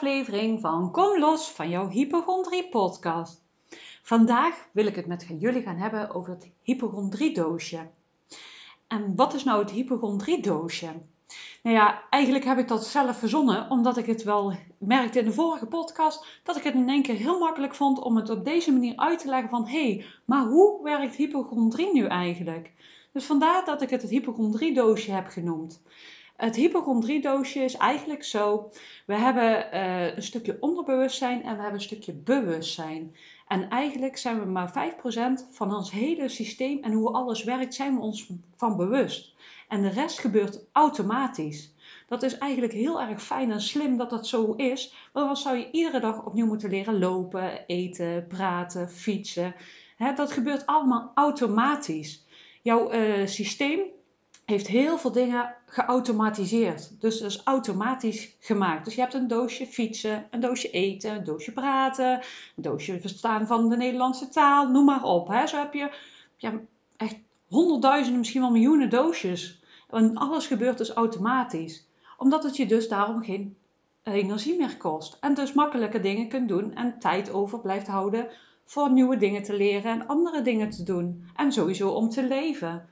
aflevering van Kom los van jouw hypochondrie podcast. Vandaag wil ik het met jullie gaan hebben over het hypochondrie doosje. En wat is nou het hypochondrie doosje? Nou ja, eigenlijk heb ik dat zelf verzonnen, omdat ik het wel merkte in de vorige podcast, dat ik het in één keer heel makkelijk vond om het op deze manier uit te leggen van, hé, hey, maar hoe werkt hypochondrie nu eigenlijk? Dus vandaar dat ik het het hypochondrie doosje heb genoemd. Het hypochondriedoosje is eigenlijk zo: we hebben uh, een stukje onderbewustzijn en we hebben een stukje bewustzijn. En eigenlijk zijn we maar 5% van ons hele systeem en hoe alles werkt, zijn we ons van bewust. En de rest gebeurt automatisch. Dat is eigenlijk heel erg fijn en slim dat dat zo is. Want dan zou je iedere dag opnieuw moeten leren lopen, eten, praten, fietsen. dat gebeurt allemaal automatisch. Jouw uh, systeem heeft heel veel dingen geautomatiseerd. Dus dat is automatisch gemaakt. Dus je hebt een doosje fietsen, een doosje eten, een doosje praten, een doosje verstaan van de Nederlandse taal, noem maar op. Hè. Zo heb je echt honderdduizenden, misschien wel miljoenen doosjes. En alles gebeurt dus automatisch. Omdat het je dus daarom geen energie meer kost. En dus makkelijke dingen kunt doen en tijd over blijft houden voor nieuwe dingen te leren en andere dingen te doen. En sowieso om te leven.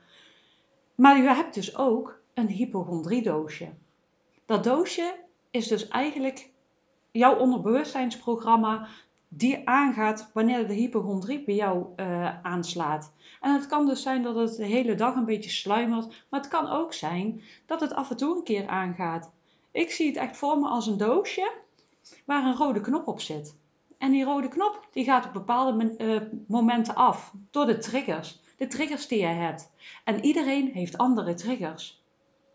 Maar je hebt dus ook een hypochondriedoosje. Dat doosje is dus eigenlijk jouw onderbewustzijnsprogramma die aangaat wanneer de hypochondrie bij jou uh, aanslaat. En het kan dus zijn dat het de hele dag een beetje sluimert, maar het kan ook zijn dat het af en toe een keer aangaat. Ik zie het echt voor me als een doosje waar een rode knop op zit. En die rode knop die gaat op bepaalde uh, momenten af door de triggers de triggers die jij hebt. En iedereen heeft andere triggers.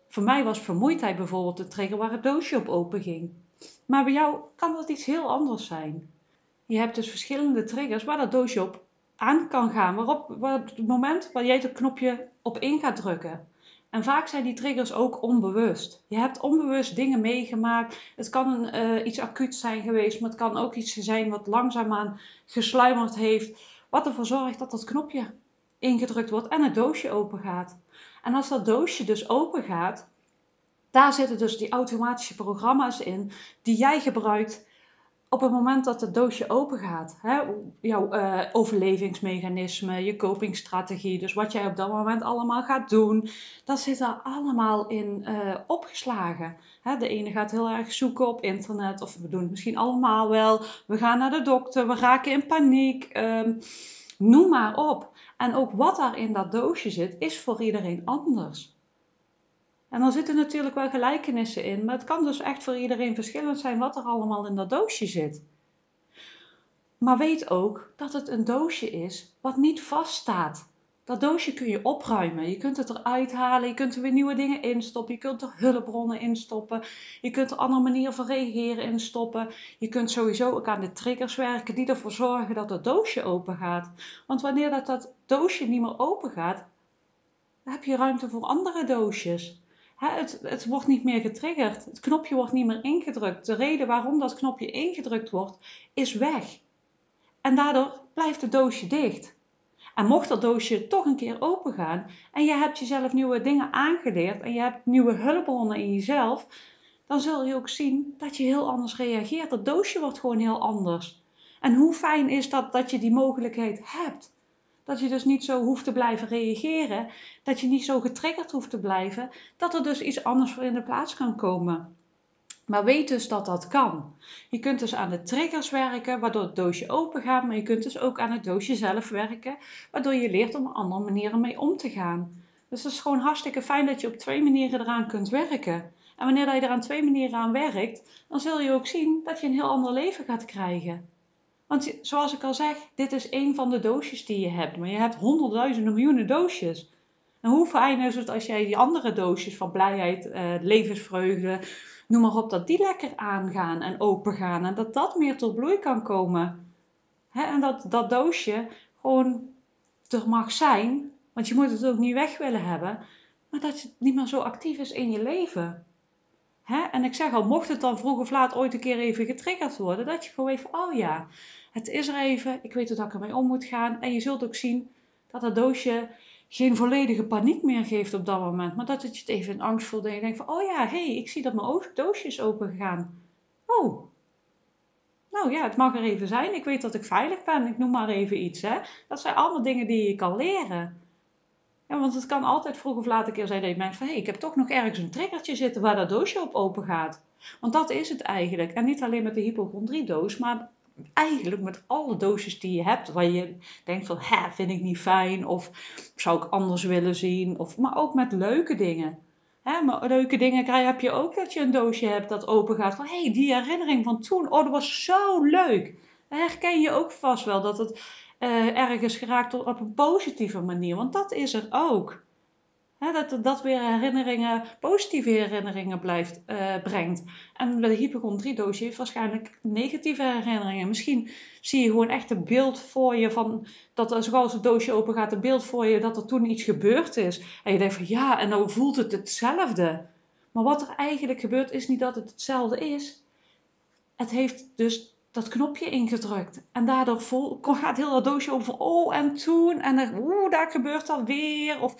Voor mij was vermoeidheid bijvoorbeeld de trigger waar het doosje op open ging. Maar bij jou kan dat iets heel anders zijn. Je hebt dus verschillende triggers waar dat doosje op aan kan gaan. Waarop, waar het moment waar jij het knopje op in gaat drukken. En vaak zijn die triggers ook onbewust. Je hebt onbewust dingen meegemaakt. Het kan uh, iets acuut zijn geweest, maar het kan ook iets zijn wat langzaamaan gesluimerd heeft. Wat ervoor zorgt dat dat knopje ingedrukt wordt en het doosje open gaat. En als dat doosje dus open gaat, daar zitten dus die automatische programma's in die jij gebruikt op het moment dat het doosje open gaat. Hè? Jouw uh, overlevingsmechanisme, je copingstrategie, dus wat jij op dat moment allemaal gaat doen, dat zit er allemaal in uh, opgeslagen. Hè? De ene gaat heel erg zoeken op internet, of we doen misschien allemaal wel. We gaan naar de dokter, we raken in paniek. Um, noem maar op. En ook wat daar in dat doosje zit, is voor iedereen anders. En dan zitten natuurlijk wel gelijkenissen in, maar het kan dus echt voor iedereen verschillend zijn wat er allemaal in dat doosje zit. Maar weet ook dat het een doosje is wat niet vaststaat. Dat doosje kun je opruimen. Je kunt het eruit halen. Je kunt er weer nieuwe dingen instoppen. Je kunt er hulpbronnen instoppen. Je kunt er andere manieren van reageren instoppen. Je kunt sowieso ook aan de triggers werken die ervoor zorgen dat het doosje open gaat. Want wanneer dat, dat doosje niet meer open gaat, heb je ruimte voor andere doosjes. het, het wordt niet meer getriggerd. Het knopje wordt niet meer ingedrukt. De reden waarom dat knopje ingedrukt wordt, is weg. En daardoor blijft het doosje dicht. En mocht dat doosje toch een keer open gaan en je hebt jezelf nieuwe dingen aangeleerd en je hebt nieuwe hulpbronnen in jezelf, dan zul je ook zien dat je heel anders reageert. Dat doosje wordt gewoon heel anders. En hoe fijn is dat dat je die mogelijkheid hebt? Dat je dus niet zo hoeft te blijven reageren, dat je niet zo getriggerd hoeft te blijven, dat er dus iets anders voor in de plaats kan komen. Maar weet dus dat dat kan. Je kunt dus aan de triggers werken, waardoor het doosje open gaat, maar je kunt dus ook aan het doosje zelf werken, waardoor je leert om andere manieren mee om te gaan. Dus het is gewoon hartstikke fijn dat je op twee manieren eraan kunt werken. En wanneer je er aan twee manieren aan werkt, dan zul je ook zien dat je een heel ander leven gaat krijgen. Want zoals ik al zeg, dit is één van de doosjes die je hebt, maar je hebt honderdduizenden miljoenen doosjes. En hoe fijn is het als jij die andere doosjes van blijheid, uh, levensvreugde, noem maar op, dat die lekker aangaan en opengaan. En dat dat meer tot bloei kan komen. en dat dat doosje gewoon er mag zijn, want je moet het ook niet weg willen hebben, maar dat het niet meer zo actief is in je leven. En ik zeg al, mocht het dan vroeg of laat ooit een keer even getriggerd worden, dat je gewoon even, oh ja, het is er even, ik weet hoe ik ermee om moet gaan. En je zult ook zien dat dat doosje geen volledige paniek meer geeft op dat moment. Maar dat het je het even in angst voelt en je denkt van, oh ja, hé, hey, ik zie dat mijn doosje is open gegaan. Oh, nou ja, het mag er even zijn. Ik weet dat ik veilig ben. Ik noem maar even iets. Hè? Dat zijn allemaal dingen die je kan leren. Ja, want het kan altijd vroeg of laat een keer zijn dat je merkt van... hé, hey, ik heb toch nog ergens een triggertje zitten waar dat doosje op open gaat. Want dat is het eigenlijk. En niet alleen met de hypochondriedoos, maar eigenlijk met alle doosjes die je hebt, waar je denkt van, hè, vind ik niet fijn, of zou ik anders willen zien, of, maar ook met leuke dingen. Hè, maar leuke dingen krijg, heb je ook dat je een doosje hebt dat open gaat van, hé, hey, die herinnering van toen, oh, dat was zo leuk. Dan herken je ook vast wel dat het uh, ergens geraakt wordt op een positieve manier, want dat is er ook dat dat weer herinneringen, positieve herinneringen blijft, uh, brengt. En de hypochondriedoosje heeft waarschijnlijk negatieve herinneringen. Misschien zie je gewoon echt een beeld voor je van, dat zoals het doosje open gaat, een beeld voor je dat er toen iets gebeurd is. En je denkt van ja, en dan voelt het hetzelfde. Maar wat er eigenlijk gebeurt is niet dat het hetzelfde is. Het heeft dus dat knopje ingedrukt. En daardoor vol, gaat heel dat doosje over, oh en toen, en oeh, daar gebeurt dat weer. Of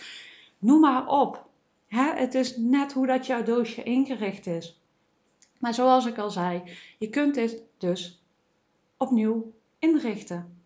Noem maar op. het is net hoe dat jouw doosje ingericht is. Maar zoals ik al zei, je kunt dit dus opnieuw inrichten.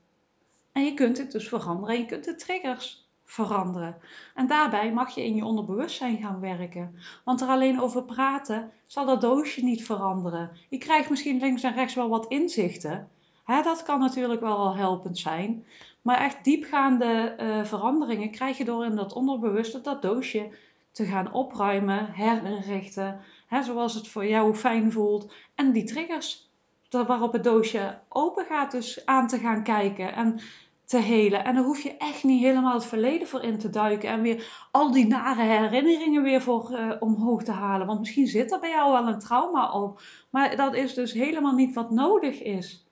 En je kunt het dus veranderen en je kunt de triggers veranderen. En daarbij mag je in je onderbewustzijn gaan werken. Want er alleen over praten zal dat doosje niet veranderen. Je krijgt misschien links en rechts wel wat inzichten. Dat kan natuurlijk wel al helpend zijn. Maar echt diepgaande uh, veranderingen krijg je door in dat onderbewuste dat doosje te gaan opruimen, herinrichten, hè, zoals het voor jou fijn voelt. En die triggers waarop het doosje open gaat, dus aan te gaan kijken en te helen. En daar hoef je echt niet helemaal het verleden voor in te duiken en weer al die nare herinneringen weer voor uh, omhoog te halen. Want misschien zit er bij jou wel een trauma op, maar dat is dus helemaal niet wat nodig is.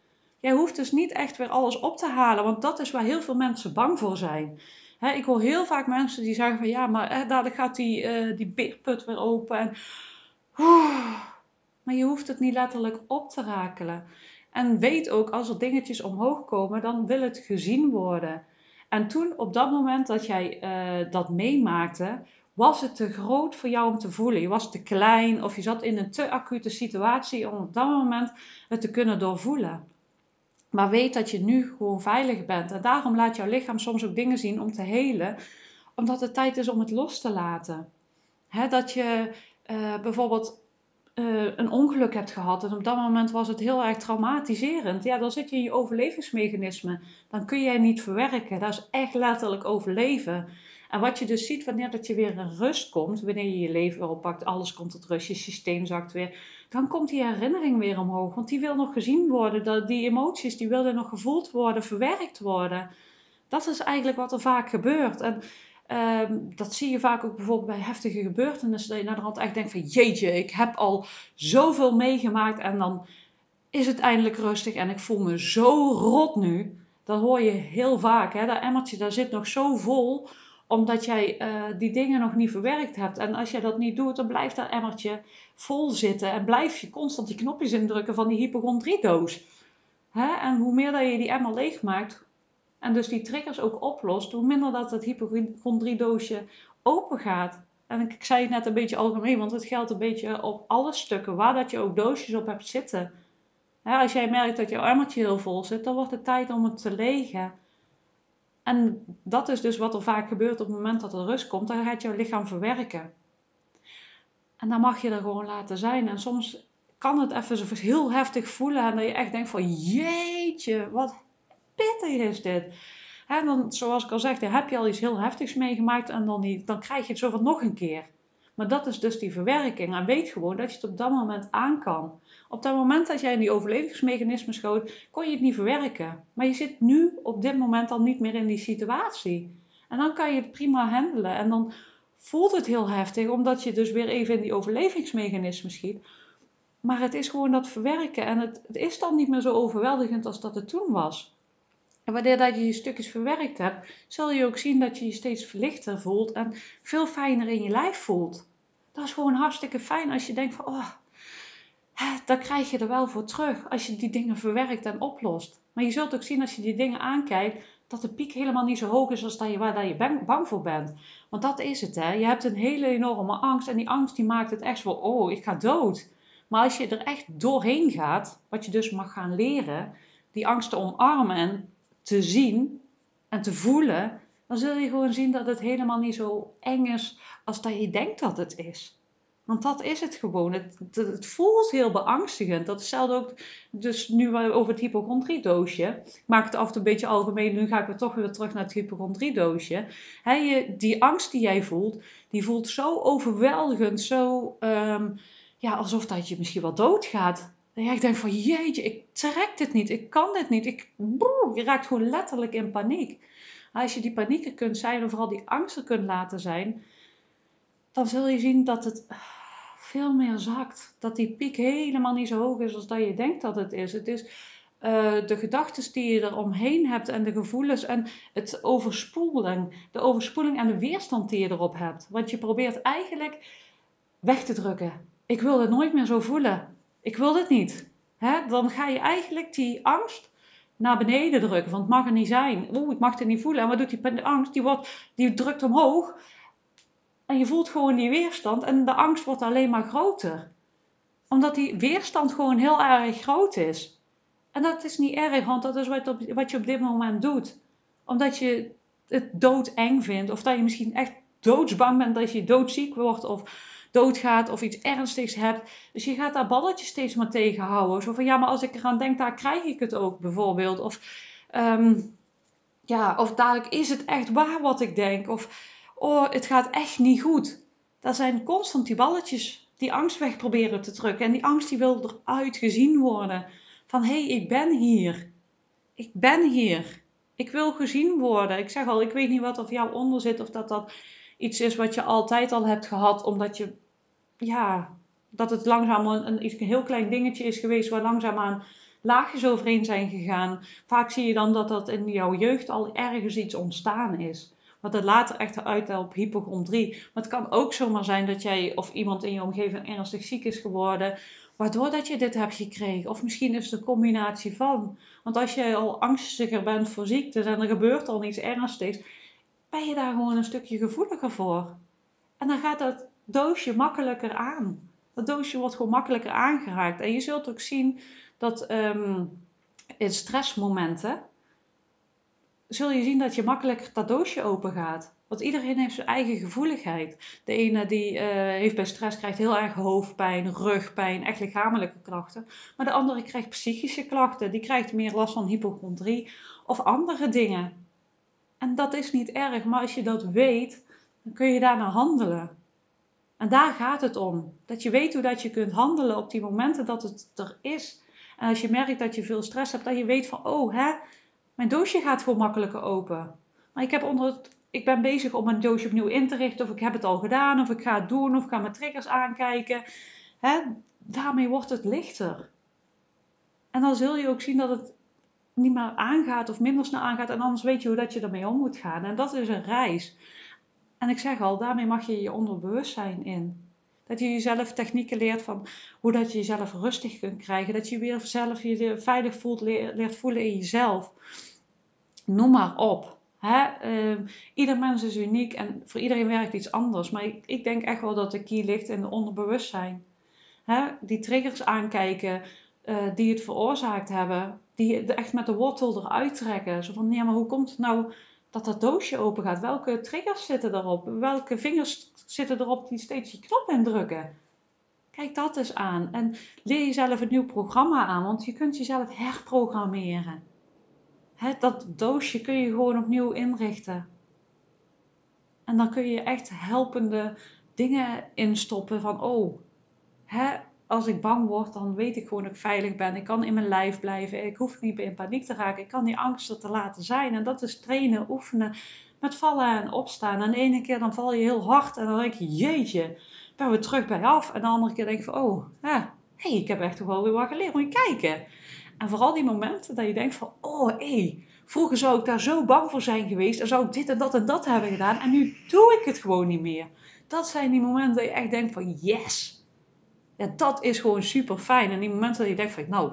Jij hoeft dus niet echt weer alles op te halen, want dat is waar heel veel mensen bang voor zijn. ik hoor heel vaak mensen die zeggen van ja, maar he, dadelijk gaat die, uh, die beerput weer open. En, maar je hoeft het niet letterlijk op te rakelen. En weet ook, als er dingetjes omhoog komen, dan wil het gezien worden. En toen, op dat moment dat jij uh, dat meemaakte, was het te groot voor jou om te voelen. Je was te klein of je zat in een te acute situatie om op dat moment het te kunnen doorvoelen. Maar weet dat je nu gewoon veilig bent. En daarom laat jouw lichaam soms ook dingen zien om te helen, omdat het tijd is om het los te laten. dat je uh, bijvoorbeeld uh, een ongeluk hebt gehad en op dat moment was het heel erg traumatiserend. Ja, dan zit je in je overlevingsmechanisme. Dan kun jij niet verwerken. Dat is echt letterlijk overleven. En wat je dus ziet wanneer dat je weer in rust komt, wanneer je je leven oppakt, alles komt tot rust, je systeem zakt weer, dan komt die herinnering weer omhoog. Want die wil nog gezien worden, die emoties, die willen nog gevoeld worden, verwerkt worden. Dat is eigenlijk wat er vaak gebeurt. En ehm, dat zie je vaak ook bijvoorbeeld bij heftige gebeurtenissen, dat je naar de echt denkt van jeetje, ik heb al zoveel meegemaakt en dan is het eindelijk rustig en ik voel me zo rot nu. Dat hoor je heel vaak. Hè? Dat emmertje, daar zit nog zo vol omdat jij uh, die dingen nog niet verwerkt hebt. En als jij dat niet doet, dan blijft dat emmertje vol zitten. En blijf je constant die knopjes indrukken van die hypochondriedoos. En hoe meer dat je die emmer leegmaakt, en dus die triggers ook oplost, hoe minder dat het hypochondriedoosje open gaat. En ik, zei het net een beetje algemeen, want het geldt een beetje op alle stukken, waar dat je ook doosjes op hebt zitten. Als jij merkt dat jouw emmertje heel vol zit, dan wordt het tijd om het te legen. En dat is dus wat er vaak gebeurt op het moment dat er rust komt. Dan gaat jouw lichaam verwerken. En dan mag je er gewoon laten zijn. En soms kan het even heel heftig voelen. En dat je echt denkt van jeetje, wat pittig is dit. En dan, zoals ik al zeg, heb je al iets heel heftigs meegemaakt. En dan, dan krijg je het zo van nog een keer. Maar dat is dus die verwerking. En weet gewoon dat je het op dat moment aan kan. Op dat moment dat jij in die overlevingsmechanismen schoot, kon je het niet verwerken. Maar je zit nu op dit moment al niet meer in die situatie. En dan kan je het prima handelen. En dan voelt het heel heftig, omdat je dus weer even in die overlevingsmechanismen schiet. Maar het is gewoon dat verwerken. En het is dan niet meer zo overweldigend als dat het toen was. En wanneer dat je je stukjes verwerkt hebt, zal je ook zien dat je je steeds verlichter voelt en veel fijner in je lijf voelt. Dat is gewoon hartstikke fijn als je denkt van, oh, dan krijg je er wel voor terug als je die dingen verwerkt en oplost. Maar je zult ook zien als je die dingen aankijkt, dat de piek helemaal niet zo hoog is als dat je, waar je bang, bang voor bent. Want dat is het, hè. Je hebt een hele enorme angst en die angst die maakt het echt zo, oh, ik ga dood. Maar als je er echt doorheen gaat, wat je dus mag gaan leren, die angst te omarmen en te zien en te voelen, dan zul je gewoon zien dat het helemaal niet zo eng is als dat je denkt dat het is. Want dat is het gewoon. Het, voelt heel beangstigend. Dat is hetzelfde ook, dus nu over het hypochondriedoosje. Ik maak het af en een beetje algemeen. Nu ga ik weer toch weer terug naar het hypochondriedoosje. He, je, die angst die jij voelt, die voelt zo overweldigend. Zo um, ja, alsof dat je misschien wel doodgaat. En jij denkt van jeetje, ik trek dit niet. Ik kan dit niet. Ik, boe, je raakt gewoon letterlijk in paniek. Als je die panieken kunt zijn, of vooral die angsten kunt laten zijn, dan zul je zien dat het veel meer zakt. Dat die piek helemaal niet zo hoog is als dat je denkt dat het is. Het is uh, de gedachten die je er omheen hebt en de gevoelens en het overspoelen. De overspoeling en de weerstand die je erop hebt. Want je probeert eigenlijk weg te drukken. Ik wil het nooit meer zo voelen. Ik wil dit niet. Dan ga je eigenlijk die angst naar beneden drukken. Want het mag er niet zijn. Oeh, ik mag het niet voelen. En wat doet die angst? Die, wordt, die drukt omhoog. En je voelt gewoon die weerstand. En de angst wordt alleen maar groter. Omdat die weerstand gewoon heel erg groot is. En dat is niet erg, want dat is wat, wat je op dit moment doet. Omdat je het doodeng vindt. Of dat je misschien echt doodsbang bent dat je doodziek wordt. Of doodgaat of iets ernstigs hebt. Dus je gaat daar balletjes steeds maar tegenhouden. Zo van ja, maar als ik eraan denk, daar krijg ik het ook bijvoorbeeld. Of, um, ja, of dadelijk is het echt waar wat ik denk. Of oh, het gaat echt niet goed. Dat zijn constant die balletjes die angst weg proberen te drukken. En die angst die wil eruit gezien worden. Van hé, hey, ik ben hier. Ik ben hier. Ik wil gezien worden. Ik zeg al, ik weet niet wat voor jou onder zit. Of dat dat iets is wat je altijd al hebt gehad. Omdat je ja, dat het langzaam een, een, een heel klein dingetje is geweest waar langzaamaan laagjes overheen zijn gegaan. Vaak zie je dan dat dat in jouw jeugd al ergens iets ontstaan is. Wat het later echt uit op hypochondrie. Maar het kan ook zomaar zijn dat jij of iemand in je omgeving ernstig ziek is geworden. Waardoor dat je dit hebt gekregen. Of misschien is het een combinatie van. Want als jij al angstiger bent voor ziektes en er gebeurt al iets ernstigs. Ben je daar gewoon een stukje gevoeliger voor. En dan gaat dat doosje makkelijker aan. Dat doosje wordt gewoon makkelijker aangeraakt. En je zult ook zien dat um, in stressmomenten zul je zien dat je makkelijker dat doosje open gaat. Want iedereen heeft zijn eigen gevoeligheid. De ene die uh, heeft bij stress krijgt heel erg hoofdpijn, rugpijn, echt lichamelijke klachten. Maar de andere krijgt psychische klachten. Die krijgt meer last van hypochondrie of andere dingen. En dat is niet erg, maar als je dat weet, dan kun je daarna handelen. En daar gaat het om. Dat je weet hoe dat je kunt handelen op die momenten dat het er is. En als je merkt dat je veel stress hebt, dat je weet van, oh hè, mijn doosje gaat gewoon makkelijker open. Maar ik, heb onder ik ben bezig om mijn doosje opnieuw in te richten, of ik heb het al gedaan, of ik ga het doen, of ik ga mijn triggers aankijken. Hè, daarmee wordt het lichter. En dan zul je ook zien dat het niet meer aangaat of minder snel aangaat. En anders weet je hoe dat je ermee om moet gaan. En dat is een reis. En ik zeg al, daarmee mag je je onderbewustzijn in. Dat je jezelf technieken leert van hoe dat je jezelf rustig kunt krijgen. Dat je weer zelf je veilig voelt, leert voelen in jezelf. Noem maar op. Hè? Uh, ieder mens is uniek en voor iedereen werkt iets anders. Maar ik, ik denk echt wel dat de key ligt in het onderbewustzijn. Hè? Die triggers aankijken uh, die het veroorzaakt hebben. Die echt met de wortel eruit trekken. Zo van, ja, maar hoe komt het nou dat dat doosje open gaat. Welke triggers zitten erop? Welke vingers zitten erop die steeds die knop indrukken? Kijk dat eens aan. En leer jezelf een nieuw programma aan, want je kunt jezelf herprogrammeren. dat doosje kun je gewoon opnieuw inrichten. En dan kun je echt helpende dingen instoppen van, oh, als ik bang word, dan weet ik gewoon dat ik veilig ben. Ik kan in mijn lijf blijven. Ik hoef niet in paniek te raken. Ik kan die angsten te laten zijn. En dat is trainen, oefenen met vallen en opstaan. En de ene keer dan val je heel hard en dan denk je, jeetje, ben we terug bij af. En de andere keer denk je van, oh, ja, hey, ik heb echt toch wel weer wat geleerd. Moet je kijken. En vooral die momenten dat je denkt van, oh, hé, hey, vroeger zou ik daar zo bang voor zijn geweest. En zou ik dit en dat en dat hebben gedaan. En nu doe ik het gewoon niet meer. Dat zijn die momenten dat je echt denkt van, yes, ja, dat is gewoon super fijn. En die momenten dat je denkt van, nou,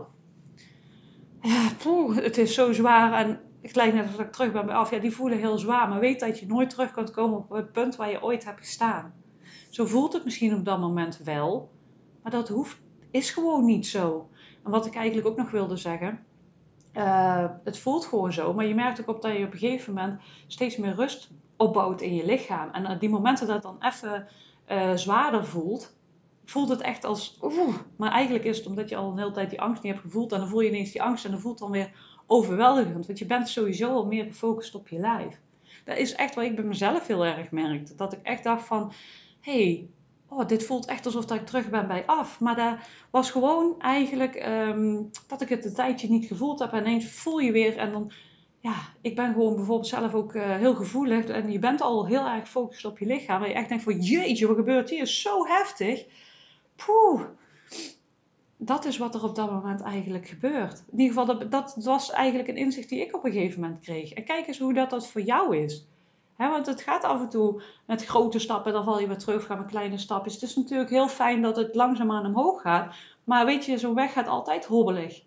ja, poeh, het is zo zwaar. En gelijk net als ik terug ben bij af, die voelen heel zwaar. Maar weet dat je nooit terug kunt komen op het punt waar je ooit hebt gestaan. Zo voelt het misschien op dat moment wel, maar dat hoeft, is gewoon niet zo. En wat ik eigenlijk ook nog wilde zeggen, uh, het voelt gewoon zo, maar je merkt ook op dat je op een gegeven moment steeds meer rust opbouwt in je lichaam. En op die momenten dat het dan even uh, zwaarder voelt, voelt het echt als oeh. Maar eigenlijk is het omdat je al een hele tijd die angst niet hebt gevoeld. En dan voel je ineens die angst en dan voelt het dan weer overweldigend. Want je bent sowieso al meer gefocust op je lijf. Dat is echt wat ik bij mezelf heel erg merkte. Dat ik echt dacht van, hé, hey, oh, dit voelt echt alsof dat ik terug ben bij af. Maar dat was gewoon eigenlijk um, dat ik het een tijdje niet gevoeld heb. En ineens voel je weer en dan, ja, ik ben gewoon bijvoorbeeld zelf ook uh, heel gevoelig. En je bent al heel erg gefocust op je lichaam. En je echt denkt van, jeetje, wat gebeurt hier? Zo heftig. Poeh. Dat is wat er op dat moment eigenlijk gebeurt. In ieder geval, dat, dat was eigenlijk een inzicht die ik op een gegeven moment kreeg. En kijk eens hoe dat, dat voor jou is. want het gaat af en toe met grote stappen, dan val je weer terug, met kleine stapjes. Het is natuurlijk heel fijn dat het langzaamaan omhoog gaat. Maar weet je, zo'n weg gaat altijd hobbelig.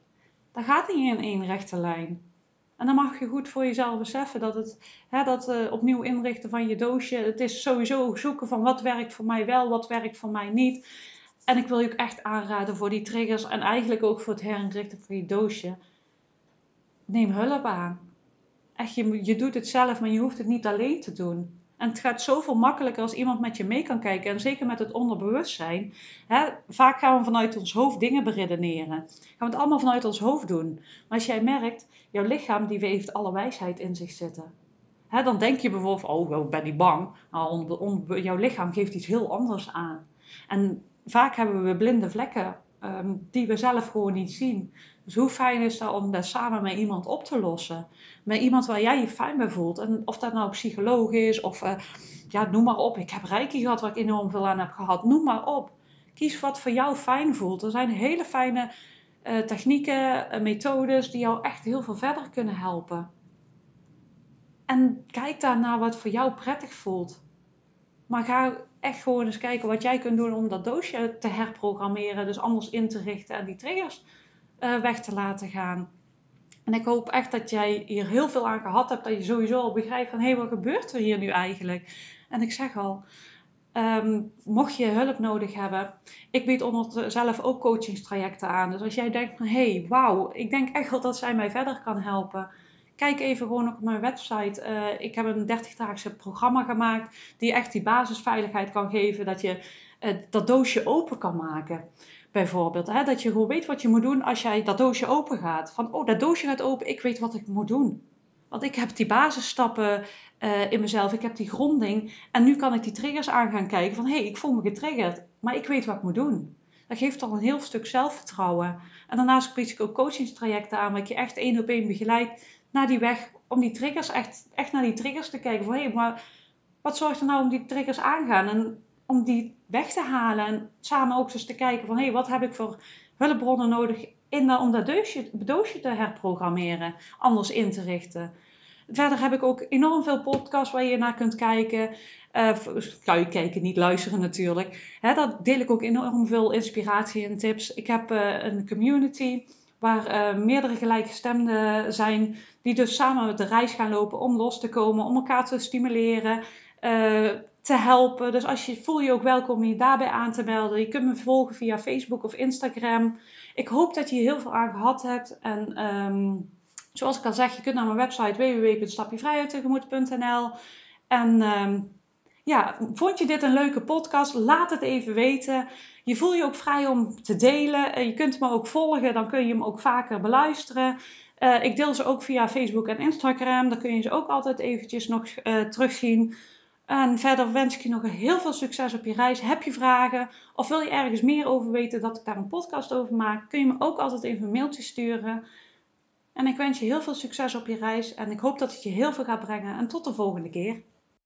Dat gaat niet in één rechte lijn. En dan mag je goed voor jezelf beseffen dat het dat, uh, opnieuw inrichten van je doosje. Het is sowieso zoeken van wat werkt voor mij wel, wat werkt voor mij niet. En ik wil je ook echt aanraden voor die triggers en eigenlijk ook voor het herinrichten van je doosje. Neem hulp aan. Echt, je, je doet het zelf, maar je hoeft het niet alleen te doen. En het gaat zoveel makkelijker als iemand met je mee kan kijken. En zeker met het onderbewustzijn. Hè, vaak gaan we vanuit ons hoofd dingen beredeneren. Gaan we het allemaal vanuit ons hoofd doen. Maar als jij merkt, jouw lichaam die heeft alle wijsheid in zich zitten. Hè, dan denk je bijvoorbeeld, oh, ik ben niet bang. Nou, jouw lichaam geeft iets heel anders aan. En vaak hebben we blinde vlekken ehm, die we zelf gewoon niet zien. Dus hoe fijn is dat om dat samen met iemand op te lossen? Met iemand waar jij je fijn bij voelt. En of dat nou psycholoog is of uh, ja, noem maar op. Ik heb reiki gehad waar ik enorm veel aan heb gehad. Noem maar op. Kies wat voor jou fijn voelt. Er zijn hele fijne uh, technieken, uh, methodes die jou echt heel veel verder kunnen helpen. En kijk daarna wat voor jou prettig voelt. Maar ga echt gewoon eens kijken wat jij kunt doen om dat doosje te herprogrammeren. Dus anders in te richten en die triggers uh, weg te laten gaan. En ik hoop echt dat jij hier heel veel aan gehad hebt. Dat je sowieso al begrijpt van hé, hey, wat gebeurt er hier nu eigenlijk? En ik zeg al, um, mocht je hulp nodig hebben, ik bied onder zelf ook coachingstrajecten aan. Dus als jij denkt van hé, hey, wauw, ik denk echt wel dat zij mij verder kan helpen Kijk even gewoon op mijn website. Uh, ik heb een 30-daagse programma gemaakt die echt die basisveiligheid kan geven. Dat je uh, dat doosje open kan maken. Bijvoorbeeld, hè? dat je gewoon weet wat je moet doen als jij dat doosje open gaat. Van, oh, dat doosje gaat open, ik weet wat ik moet doen. Want ik heb die basisstappen uh, in mezelf, ik heb die gronding. En nu kan ik die triggers aan gaan kijken van, hé, hey, ik voel me getriggerd, maar ik weet wat ik moet doen. Dat geeft al een heel stuk zelfvertrouwen. En daarnaast bied ik ook coachingstrajecten aan, waar je echt één op één begeleid naar die weg om die triggers echt, echt naar die triggers te kijken. Van hé, hey, maar wat zorgt er nou om die triggers aangaan en om die weg te halen en samen ook eens te kijken van hé, hey, wat heb ik voor hulpbronnen nodig in, om dat doosje, doosje te herprogrammeren, anders in te richten. Verder heb ik ook enorm veel podcasts waar je naar kunt kijken. Kan je kijken, niet luisteren natuurlijk. Hè, dat deel ik ook enorm veel inspiratie en tips. Ik heb uh, een community waar uh, meerdere gelijkgestemden zijn, die dus samen met de reis gaan lopen om los te komen, om elkaar te stimuleren, uh, te helpen. Dus als je voel je ook welkom je daarbij aan te melden. Je kunt me volgen via Facebook of Instagram. Ik hoop dat je hier heel veel aan gehad hebt. En um, zoals ik al zeg, je kunt naar mijn website www.stapjevrijheidtegemoet.nl en um, ja, vond je dit een leuke podcast? Laat het even weten. Je voel je ook vrij om te delen. Eh, je kunt me ook volgen, dan kun je hem ook vaker beluisteren. Uh, ik deel ze ook via Facebook en Instagram. Dan kun je ze ook altijd eventjes nog uh, terugzien. En verder wens ik je nog heel veel succes op je reis. Heb je vragen of wil je ergens meer over weten dat ik daar een podcast over maak? Kun je me ook altijd even een mailtje sturen. En ik wens je heel veel succes op je reis. En ik hoop dat het je heel veel gaat brengen. En tot de volgende keer.